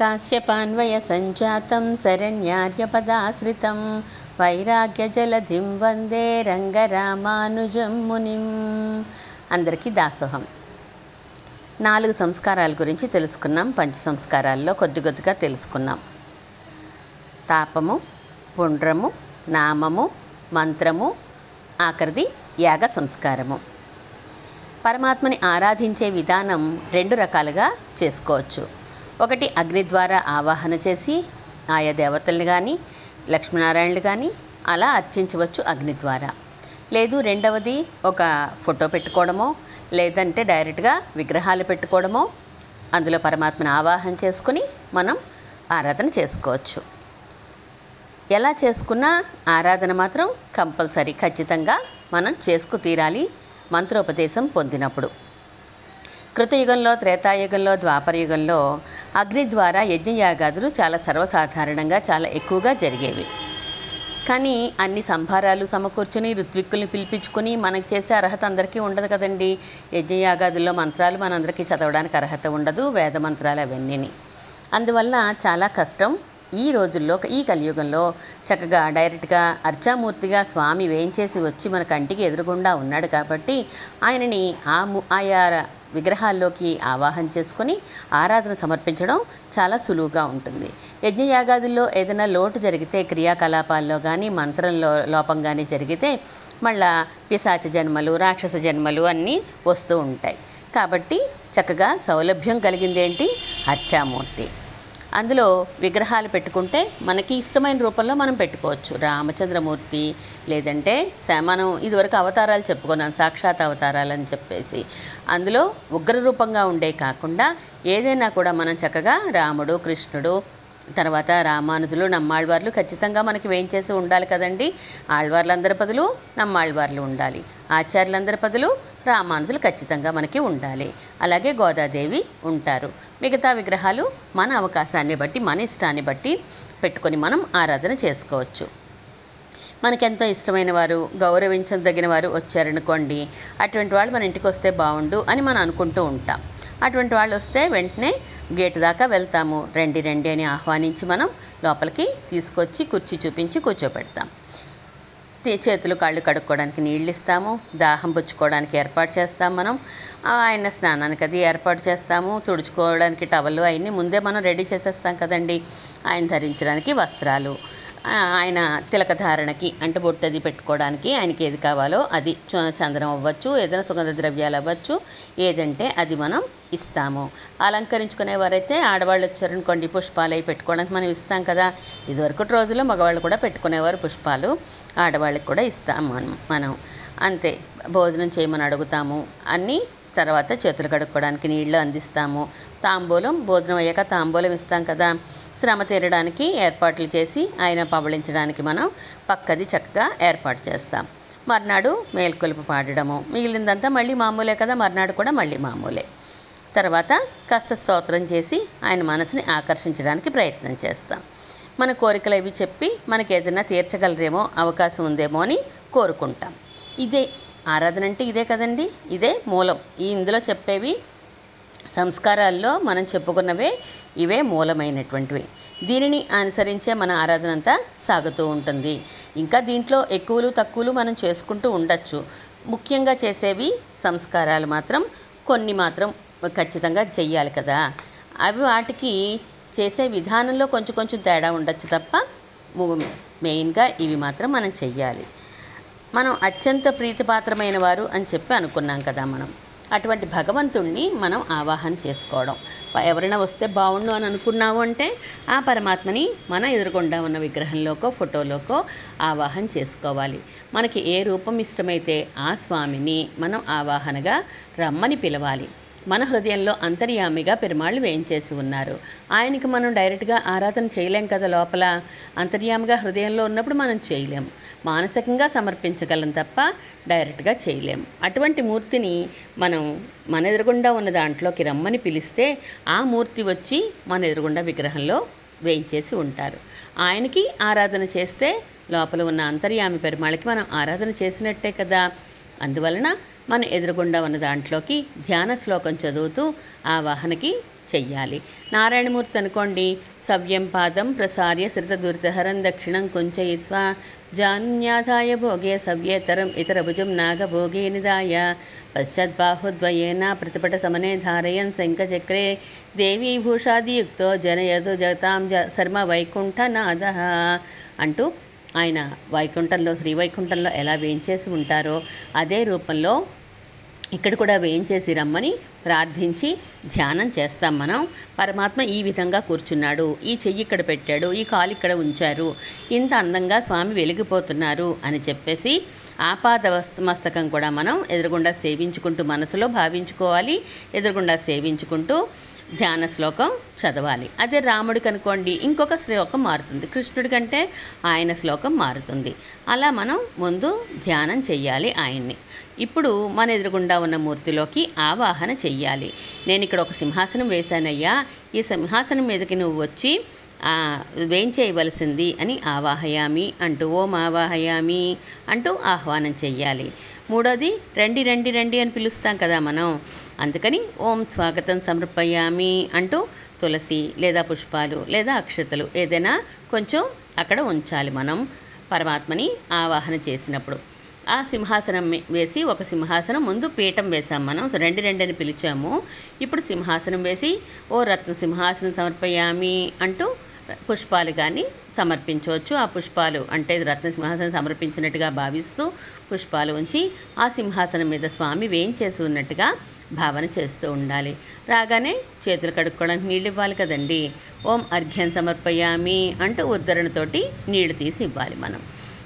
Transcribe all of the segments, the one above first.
కాశ్యపాన్వయ సంజాతం శరణ్యార్యపదాశ్రితం వైరాగ్యజలధిం వందే రంగరామానుజం మునిం అందరికీ దాసోహం. నాలుగు సంస్కారాల గురించి తెలుసుకున్నాం పంచ సంస్కారాల్లో కొద్ది కొద్దిగా తెలుసుకున్నాం. తాపము పుండ్రము నామము మంత్రము ఆఖరిది యాగ సంస్కారము. పరమాత్మని ఆరాధించే విధానం రెండు రకాలుగా చేసుకోవచ్చు. ఒకటి అగ్ని ద్వారా ఆవాహన చేసి ఆయా దేవతల్ని కానీ లక్ష్మీనారాయణలు కానీ అలా అర్చించవచ్చు అగ్ని ద్వారా. లేదు రెండవది ఒక ఫోటో పెట్టుకోవడమో లేదంటే డైరెక్ట్గా విగ్రహాలు పెట్టుకోవడమో అందులో పరమాత్మను ఆవాహన చేసుకుని మనం ఆరాధన చేసుకోవచ్చు. ఎలా చేసుకున్నా ఆరాధన మాత్రం కంపల్సరీ ఖచ్చితంగా మనం చేసుకు తీరాలి మంత్రోపదేశం పొందినప్పుడు. కృతయుగంలో త్రేతాయుగంలో ద్వాపరయుగంలో అగ్ని ద్వారా యజ్ఞయాగాదులు చాలా సర్వసాధారణంగా చాలా ఎక్కువగా జరిగేవి. కానీ అన్ని సంభారాలు సమకూర్చుని ఋత్విక్కుల్ని పిలిపించుకుని మనకు చేసే అర్హత అందరికీ ఉండదు కదండి. యజ్ఞయాగాదుల్లో మంత్రాలు మనందరికీ చదవడానికి అర్హత ఉండదు వేద మంత్రాలు అవన్నీని. అందువల్ల చాలా కష్టం ఈ రోజుల్లో ఈ కలియుగంలో చక్కగా డైరెక్ట్గా అర్చామూర్తిగా స్వామి వేయించేసి వచ్చి మన కంటికి ఎదురుగుండా ఉన్నాడు కాబట్టి ఆయనని ఆ ఆయా విగ్రహాల్లోకి ఆవాహన చేసుకొని ఆరాధన సమర్పించడం చాలా సులువుగా ఉంటుంది. యజ్ఞయాగాదుల్లో ఏదైనా లోటు జరిగితే క్రియాకలాపాల్లో కానీ మంత్రంలో లోపం కానీ జరిగితే మళ్ళా పిశాచ జన్మలు రాక్షస జన్మలు అన్నీ వస్తూ ఉంటాయి. కాబట్టి చక్కగా సౌలభ్యం కలిగిందేంటి? అర్చామూర్తి. అందులో విగ్రహాలు పెట్టుకుంటే మనకి ఇష్టమైన రూపంలో మనం పెట్టుకోవచ్చు. రామచంద్రమూర్తి లేదంటే స- మనం ఇదివరకు అవతారాలు చెప్పుకున్నాం సాక్షాత్ అవతారాలు అని చెప్పేసి. అందులో ఉగ్ర రూపంగా ఉండే కాకుండా ఏదైనా కూడా మనం చక్కగా రాముడు కృష్ణుడు తర్వాత రామానుజులు నమ్మాళ్ళవార్లు ఖచ్చితంగా మనకి వేయించేసి ఉండాలి కదండి. ఆళ్వార్లందరి పదులు నమ్మాళ్ళవార్లు ఉండాలి. ఆచార్యులందరి పదులు రామానుజులు ఖచ్చితంగా మనకి ఉండాలి. అలాగే గోదాదేవి ఉంటారు. మిగతా విగ్రహాలు మన అవకాశాన్ని బట్టి మన ఇష్టాన్ని బట్టి పెట్టుకొని మనం ఆరాధన చేసుకోవచ్చు. మనకెంతో ఇష్టమైన వారు గౌరవించదగిన వారు వచ్చారనుకోండి అటువంటి వాళ్ళు మన ఇంటికి వస్తే బాగుండు అని మనం అనుకుంటూ ఉంటాం. అటువంటి వాళ్ళు వస్తే వెంటనే గేటు దాకా వెళ్తాము. రండి రండి అని ఆహ్వానించి మనం లోపలికి తీసుకొచ్చి కుర్చీ చూపించి కూర్చోపెడతాం. చేతులు కాళ్ళు కడుక్కోవడానికి నీళ్ళు ఇస్తాము దాహం పుచ్చుకోవడానికి ఏర్పాటు చేస్తాం మనం. ఆయన స్నానానికి అది ఏర్పాటు చేస్తాము తుడుచుకోవడానికి టవల్ అవన్నీ ముందే మనం రెడీ చేసేస్తాం కదండి. ఆయన ధరించడానికి వస్త్రాలు ఆయన తిలక ధారణకి అంటే బొట్టది అది పెట్టుకోవడానికి ఆయనకి ఏది కావాలో అది చ- చందనం అవ్వచ్చు ఏదైనా సుగంధ ద్రవ్యాలు అవ్వచ్చు ఏదంటే అది మనం ఇస్తాము. అలంకరించుకునేవారైతే ఆడవాళ్ళు వచ్చారనుకోండి పుష్పాలు అవి పెట్టుకోవడానికి మనం ఇస్తాం కదా. ఇదివరకటి రోజుల్లో మగవాళ్ళు కూడా పెట్టుకునేవారు పుష్పాలు. ఆడవాళ్ళకి కూడా ఇస్తాం మనం మనం. అంతే భోజనం చేయమని అడుగుతాము. అన్నీ తర్వాత చేతులు కడుక్కోవడానికి నీళ్ళు అందిస్తాము. తాంబూలం భోజనం అయ్యాక తాంబూలం ఇస్తాం కదా. శ్రమ తీరడానికి ఏర్పాట్లు చేసి ఆయన పవళించడానికి మనం పక్కది చక్కగా ఏర్పాటు చేస్తాం. మర్నాడు మేల్కొలుపు పాడడము. మిగిలిందంతా మళ్ళీ మామూలే కదా మర్నాడు కూడా మళ్ళీ మామూలే. తర్వాత కాస్త స్తోత్రం చేసి ఆయన మనసుని ఆకర్షించడానికి ప్రయత్నం చేస్తాం. మన కోరికలు అవి చెప్పి మనకి ఏదైనా తీర్చగలరేమో అవకాశం ఉందేమో అని కోరుకుంటాం. ఇదే ఆరాధన అంటే ఇదే కదండి? ఇదే మూలం. ఈ ఇందులో చెప్పేవి సంస్కారాల్లో మనం చెప్పుకున్నవే ఇవే మూలమైనటువంటివి. దీనిని అనుసరించే మన ఆరాధన అంతా సాగుతూ ఉంటుంది. ఇంకా దీంట్లో ఎక్కువలు తక్కువలు మనం చేసుకుంటూ ఉండొచ్చు. ముఖ్యంగా చేసేవి సంస్కారాలు మాత్రం కొన్ని మాత్రం ఖచ్చితంగా చెయ్యాలి కదా. అవి వాటికి చేసే విధానంలో కొంచెం కొంచెం తేడా ఉండొచ్చు తప్ప ము- మెయిన్గా ఇవి మాత్రం మనం చెయ్యాలి. మనం అత్యంత ప్రీతిపాత్రమైన వారు అని చెప్పి అనుకున్నాం కదా మనం. అటువంటి భగవంతుణ్ణి మనం ఆవాహన చేసుకోవడం. ఎవరైనా వస్తే బాగుండు అని అనుకున్నావు అంటే ఆ పరమాత్మని మన ఎదురుగుండా ఉన్న విగ్రహంలోకో ఫోటోలోకో ఆవాహన చేసుకోవాలి. మనకి ఏ రూపం ఇష్టమైతే ఆ స్వామిని మనం ఆవాహనగా రమ్మని పిలవాలి. మన హృదయంలో అంతర్యామిగా పెరుమాళ్ళు వేయించేసి ఉన్నారు. ఆయనకి మనం డైరెక్ట్గా ఆరాధన చేయలేం కదా లోపల. అంతర్యామిగా హృదయంలో ఉన్నప్పుడు మనం చేయలేం. మానసికంగా సమర్పించగలం తప్ప డైరెక్ట్గా చేయలేం. అటువంటి మూర్తిని మనం మన ఎదురుగుండా ఉన్న దాంట్లోకి రమ్మని పిలిస్తే ఆ మూర్తి వచ్చి మన ఎదురుగుండా విగ్రహంలో వేయించేసి ఉంటారు. ఆయనకి ఆరాధన చేస్తే లోపల ఉన్న అంతర్యామి పెరుమాళకి మనం ఆరాధన చేసినట్టే కదా. అందువలన మన ఎదురుగుండా ఉన్న దాంట్లోకి ధ్యాన శ్లోకం చదువుతూ ఆవాహనకి చెయ్యాలి. నారాయణమూర్తి అనుకోండి సవ్యం పాదం ప్రసార్య శ్రితదురితహరం దక్షిణం కుంచయిత్వా జాన్యాధాయ భోగే సవ్యేతరం ఇతరభుజం నాగభోగే నిదాయ పశ్చాద్బాహుద్వయేన ప్రతిపట సమనే ధారయన్ శంఖచక్రే దేవీభూషాదియుక్తో జనయదు జగతాం జ శర్మ వైకుంఠనాద అంటూ ఆయన వైకుంఠంలో శ్రీవైకుంఠంలో ఎలా వేయించేసి ఉంటారో అదే రూపంలో ఇక్కడ కూడా వేయించేసి రమ్మని ప్రార్థించి ధ్యానం చేస్తాం మనం. పరమాత్మ ఈ విధంగా కూర్చున్నాడు. ఈ చెయ్యి ఇక్కడ పెట్టాడు. ఈ కాలు ఇక్కడ ఉంచారు. ఇంత అందంగా స్వామి వెలిగిపోతున్నారు అని చెప్పేసి ఆపాద మస్తకం కూడా మనం ఎదురుగుండా సేవించుకుంటూ మనసులో భావించుకోవాలి. ఎదురుగుండా సేవించుకుంటూ ధ్యాన శ్లోకం చదవాలి. అదే రాముడికి అనుకోండి ఇంకొక శ్లోకం మారుతుంది. కృష్ణుడి కంటే ఆయన శ్లోకం మారుతుంది. అలా మనం ముందు ధ్యానం చెయ్యాలి ఆయన్ని. ఇప్పుడు మన ఎదురుగుండా ఉన్న మూర్తిలోకి ఆవాహన చెయ్యాలి. నేను ఇక్కడ ఒక సింహాసనం వేశానయ్యా. ఈ సింహాసనం మీదకి నువ్వు వచ్చి ఆ, వేంచేయవలసింది అని ఆవాహయామి అంటూ ఓం ఆవాహయామి అంటూ ఆహ్వానం చెయ్యాలి. మూడోది రండి రండి రండి అని పిలుస్తాం కదా మనం. అందుకని ఓం స్వాగతం సమర్పయామి అంటూ తులసి లేదా పుష్పాలు లేదా అక్షతలు ఏదైనా కొంచెం అక్కడ ఉంచాలి మనం పరమాత్మని ఆవాహన చేసినప్పుడు. ఆ సింహాసనం వేసి ఒక సింహాసనం ముందు పీఠం వేసాం మనం. రెండు రెండు అని పిలిచాము. ఇప్పుడు సింహాసనం వేసి ఓ రత్న సింహాసనం సమర్పయామి అంటూ పుష్పాలు కానీ సమర్పించవచ్చు. ఆ పుష్పాలు అంటే రత్న సింహాసనం సమర్పించినట్టుగా భావిస్తూ పుష్పాలు ఉంచి ఆ సింహాసనం మీద స్వామి వేయించేసి ఉన్నట్టుగా భావన చేస్తూ ఉండాలి. రాగానే చేతులు కడుక్కోవడానికి నీళ్ళు ఇవ్వాలి కదండి. ఓం అర్ఘ్యం సమర్పయామి అంటూ ఉద్ధరణతోటి నీళ్ళు తీసి ఇవ్వాలి మనం.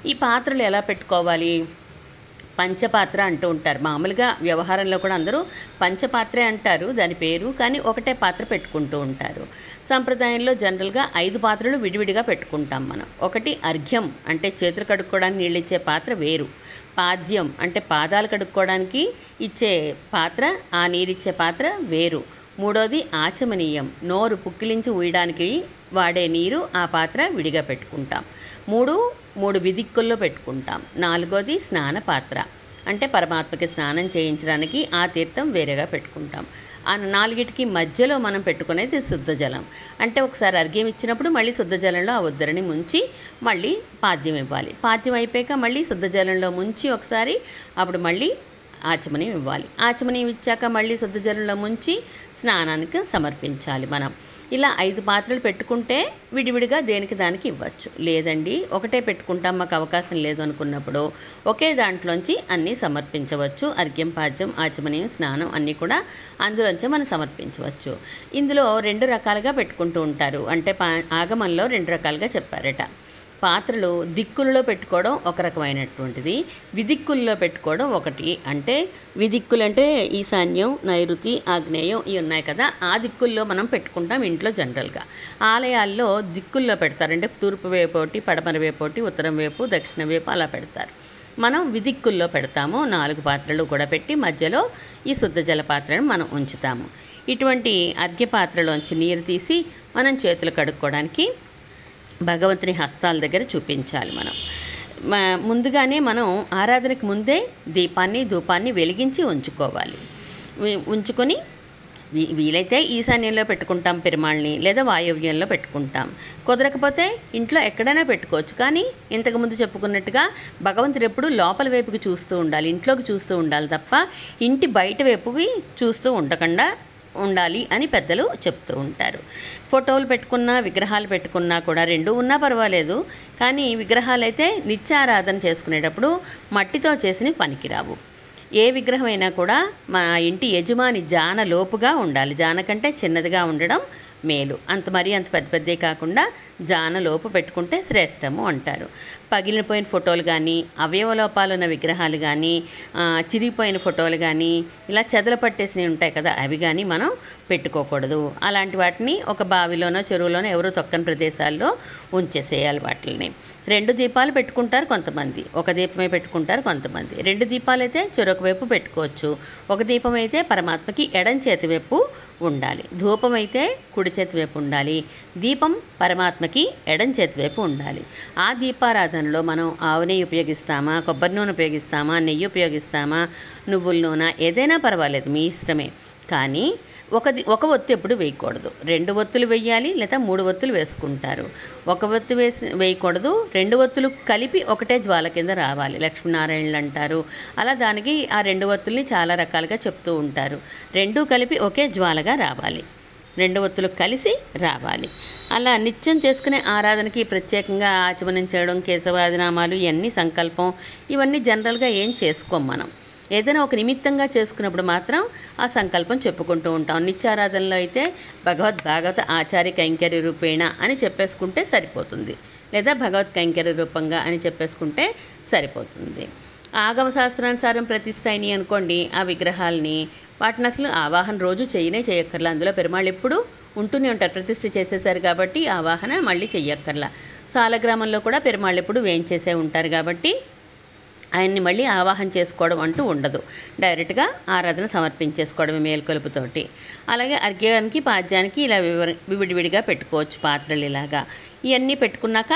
ఈ పాత్రలు ఎలా పెట్టుకోవాలి? పంచపాత్ర అంటూ ఉంటారు. మామూలుగా వ్యవహారంలో కూడా అందరూ పంచపాత్రే అంటారు దాని పేరు కానీ ఒకటే పాత్ర పెట్టుకుంటూ ఉంటారు. సంప్రదాయంలో జనరల్గా ఐదు పాత్రలు విడివిడిగా పెట్టుకుంటాం మనం. ఒకటి అర్ఘ్యం అంటే చేతులు కడుక్కోవడానికి నీళ్ళు ఇచ్చే పాత్ర వేరు. పాద్యం అంటే పాదాలు కడుక్కోవడానికి ఇచ్చే పాత్ర ఆ నీరిచ్చే పాత్ర వేరు. మూడోది ఆచమనీయం నోరు పుక్కిలించి ఊయడానికి వాడే నీరు ఆ పాత్ర విడిగా పెట్టుకుంటాం. మూడు మూడు విదిక్కుల్లో పెట్టుకుంటాం. నాలుగోది స్నాన పాత్ర అంటే పరమాత్మకి స్నానం చేయించడానికి ఆ తీర్థం వేరేగా పెట్టుకుంటాం. ఆ నాలుగిటికి మధ్యలో మనం పెట్టుకునేది శుద్ధ జలం అంటే ఒకసారి అర్ఘ్యం ఇచ్చినప్పుడు మళ్ళీ శుద్ధ జలంలో ఆ ఉద్దరిని ముంచి మళ్ళీ పాద్యం ఇవ్వాలి. పాద్యం అయిపోయాక మళ్ళీ శుద్ధ జలంలో ముంచి ఒకసారి అప్పుడు మళ్ళీ ఆచమనీయం ఇవ్వాలి. ఆచమనీయం ఇచ్చాక మళ్ళీ శుద్ధ జలంలో ముంచి స్నానానికి సమర్పించాలి మనం. ఇలా ఐదు పాత్రలు పెట్టుకుంటే విడివిడిగా దేనికి దానికి ఇవ్వచ్చు. లేదండి ఒకటే పెట్టుకుంటాం మాకు అవకాశం లేదు అనుకున్నప్పుడు ఒకే దాంట్లోంచి అన్నీ సమర్పించవచ్చు. అర్ఘ్యం పాద్యం ఆచమనీయం స్నానం అన్నీ కూడా అందులోంచి మనం సమర్పించవచ్చు. ఇందులో రెండు రకాలుగా పెట్టుకుంటూ ఉంటారు. అంటే పా ఆగమంలో రెండు రకాలుగా చెప్పారట. పాత్రలు దిక్కులలో పెట్టుకోవడం ఒక రకమైనటువంటిది. విదిక్కుల్లో పెట్టుకోవడం ఒకటి. అంటే విదిక్కులంటే ఈశాన్యం నైరుతి ఆగ్నేయం ఇవి ఉన్నాయి కదా. ఆ దిక్కుల్లో మనం పెట్టుకుంటాం ఇంట్లో జనరల్గా. ఆలయాల్లో దిక్కుల్లో పెడతారంటే తూర్పు వైపు ఒకటి పడమర వైపు ఒకటి ఉత్తరం వైపు దక్షిణ వైపు అలా పెడతారు. మనం విదిక్కుల్లో పెడతాము. నాలుగు పాత్రలు కూడా పెట్టి మధ్యలో ఈ శుద్ధ జల పాత్రను మనం ఉంచుతాము. ఇటువంటి అర్ఘ్య పాత్రలోంచి నీరు తీసి మనం చేతులు కడుక్కోవడానికి భగవంతుని హస్తాల దగ్గర చూపించాలి మనం. ముందుగానే మనం ఆరాధనకు ముందే దీపాన్ని ధూపాన్ని వెలిగించి ఉంచుకోవాలి. ఉంచుకొని వీ- వీలైతే ఈశాన్యంలో పెట్టుకుంటాం పెరుమాళ్ళని లేదా వాయవ్యంలో పెట్టుకుంటాం. కుదరకపోతే ఇంట్లో ఎక్కడైనా పెట్టుకోవచ్చు. కానీ ఇంతకుముందు చెప్పుకున్నట్టుగా భగవంతుడు ఎప్పుడు లోపల వైపుకి చూస్తూ ఉండాలి ఇంట్లోకి చూస్తూ ఉండాలి తప్ప ఇంటి బయట వైపుకి చూస్తూ ఉండకుండా ఉండాలి అని పెద్దలు చెప్తూ ఉంటారు. ఫోటోలు పెట్టుకున్నా విగ్రహాలు పెట్టుకున్నా కూడా రెండు ఉన్నా పర్వాలేదు. కానీ విగ్రహాలు అయితే నిత్యారాధన చేసుకునేటప్పుడు మట్టితో చేసిన పనికిరావు. ఏ విగ్రహం అయినా కూడా మా ఇంటి యజమాని జాన లోపుగా ఉండాలి. జాన కంటే చిన్నదిగా ఉండడం మేలు. అంత మరీ అంత పెద్ద పెద్దవి కాకుండా జాన లోపు పెట్టుకుంటే శ్రేష్టము అంటారు. పగిలిపోయిన ఫోటోలు కానీ అవయవలోపాలు ఉన్న విగ్రహాలు కానీ చిరిగిపోయిన ఫోటోలు కానీ ఇలా చెదలు పట్టేసినవి ఉంటాయి కదా అవి కానీ మనం పెట్టుకోకూడదు. అలాంటి వాటిని ఒక బావిలోనో చెరువులోనో ఎవరో తొక్కని ప్రదేశాల్లో ఉంచేసేయాలి వాటిని రెండు దీపాలు పెట్టుకుంటారు కొంతమంది. ఒక దీపమే పెట్టుకుంటారు కొంతమంది. రెండు దీపాలు అయితే చెరొక వైపు పెట్టుకోవచ్చు. ఒక దీపం అయితే పరమాత్మకి ఎడం చేతి వైపు ఉండాలి. ధూపం అయితే కుడి చేతి వైపు ఉండాలి. దీపం పరమాత్మకి ఎడం చేతి వైపు ఉండాలి. ఆ దీపారాధనలో మనం ఆవు నెయ్యి ఉపయోగిస్తామా? కొబ్బరి నూనె ఉపయోగిస్తామా? నెయ్యి ఉపయోగిస్తామా? నువ్వుల నూనె? ఏదైనా పర్వాలేదు మీ ఇష్టమే. కానీ ఒకది ఒక ఒత్తు ఎప్పుడు వేయకూడదు. రెండు ఒత్తులు వేయాలి లేదా మూడు ఒత్తులు వేసుకుంటారు. ఒక ఒత్తు వేసి వేయకూడదు. రెండు ఒత్తులు కలిపి ఒకటే జ్వాల కింద రావాలి. లక్ష్మీనారాయణలు అంటారు. అలా దానికి ఆ రెండు ఒత్తుల్ని చాలా రకాలుగా చెప్తూ ఉంటారు. రెండు కలిపి ఒకే జ్వాలగా రావాలి. రెండు ఒత్తులు కలిసి రావాలి. అలా నిత్యం చేసుకునే ఆరాధనకి ప్రత్యేకంగా ఆచమనం చేయడం కేశవాదినామాలు ఇవన్నీ సంకల్పం ఇవన్నీ జనరల్గా ఏం చేసుకోం మనం. ఏదైనా ఒక నిమిత్తంగా చేసుకున్నప్పుడు మాత్రం ఆ సంకల్పం చెప్పుకుంటూ ఉంటాం. నిత్యారాధనలో అయితే భగవద్ భాగవత ఆచార్య కైంకర్య రూపేణ అని చెప్పేసుకుంటే సరిపోతుంది. లేదా భగవత్ కైంకర్య రూపంగా అని చెప్పేసుకుంటే సరిపోతుంది. ఆగమ శాస్త్రానుసారం ప్రతిష్ట అయినాయి అనుకోండి ఆ విగ్రహాలని వాటిని అసలు ఆవాహన రోజు చేయనే చేయక్కర్లా. అందులో పెరుమాళ్ళు ఎప్పుడు ఉంటూనే ఉంటారు. ప్రతిష్ఠ చేసేసారు కాబట్టి ఆవాహన మళ్ళీ చెయ్యక్కర్లా. సాలగ్రామంలో కూడా పెరుమాళ్ళు ఎప్పుడు వేయించేసే ఉంటారు కాబట్టి ఆయన్ని మళ్ళీ ఆవాహన చేసుకోవడం అంటూ ఉండదు. డైరెక్ట్గా ఆరాధన సమర్పించేసుకోవడమే మేల్కొలుపుతోటి. అలాగే అర్ఘ్యానికి పాద్యానికి ఇలా వివర విడివిడిగా పెట్టుకోవచ్చు పాత్రలు ఇలాగా. ఇవన్నీ పెట్టుకున్నాక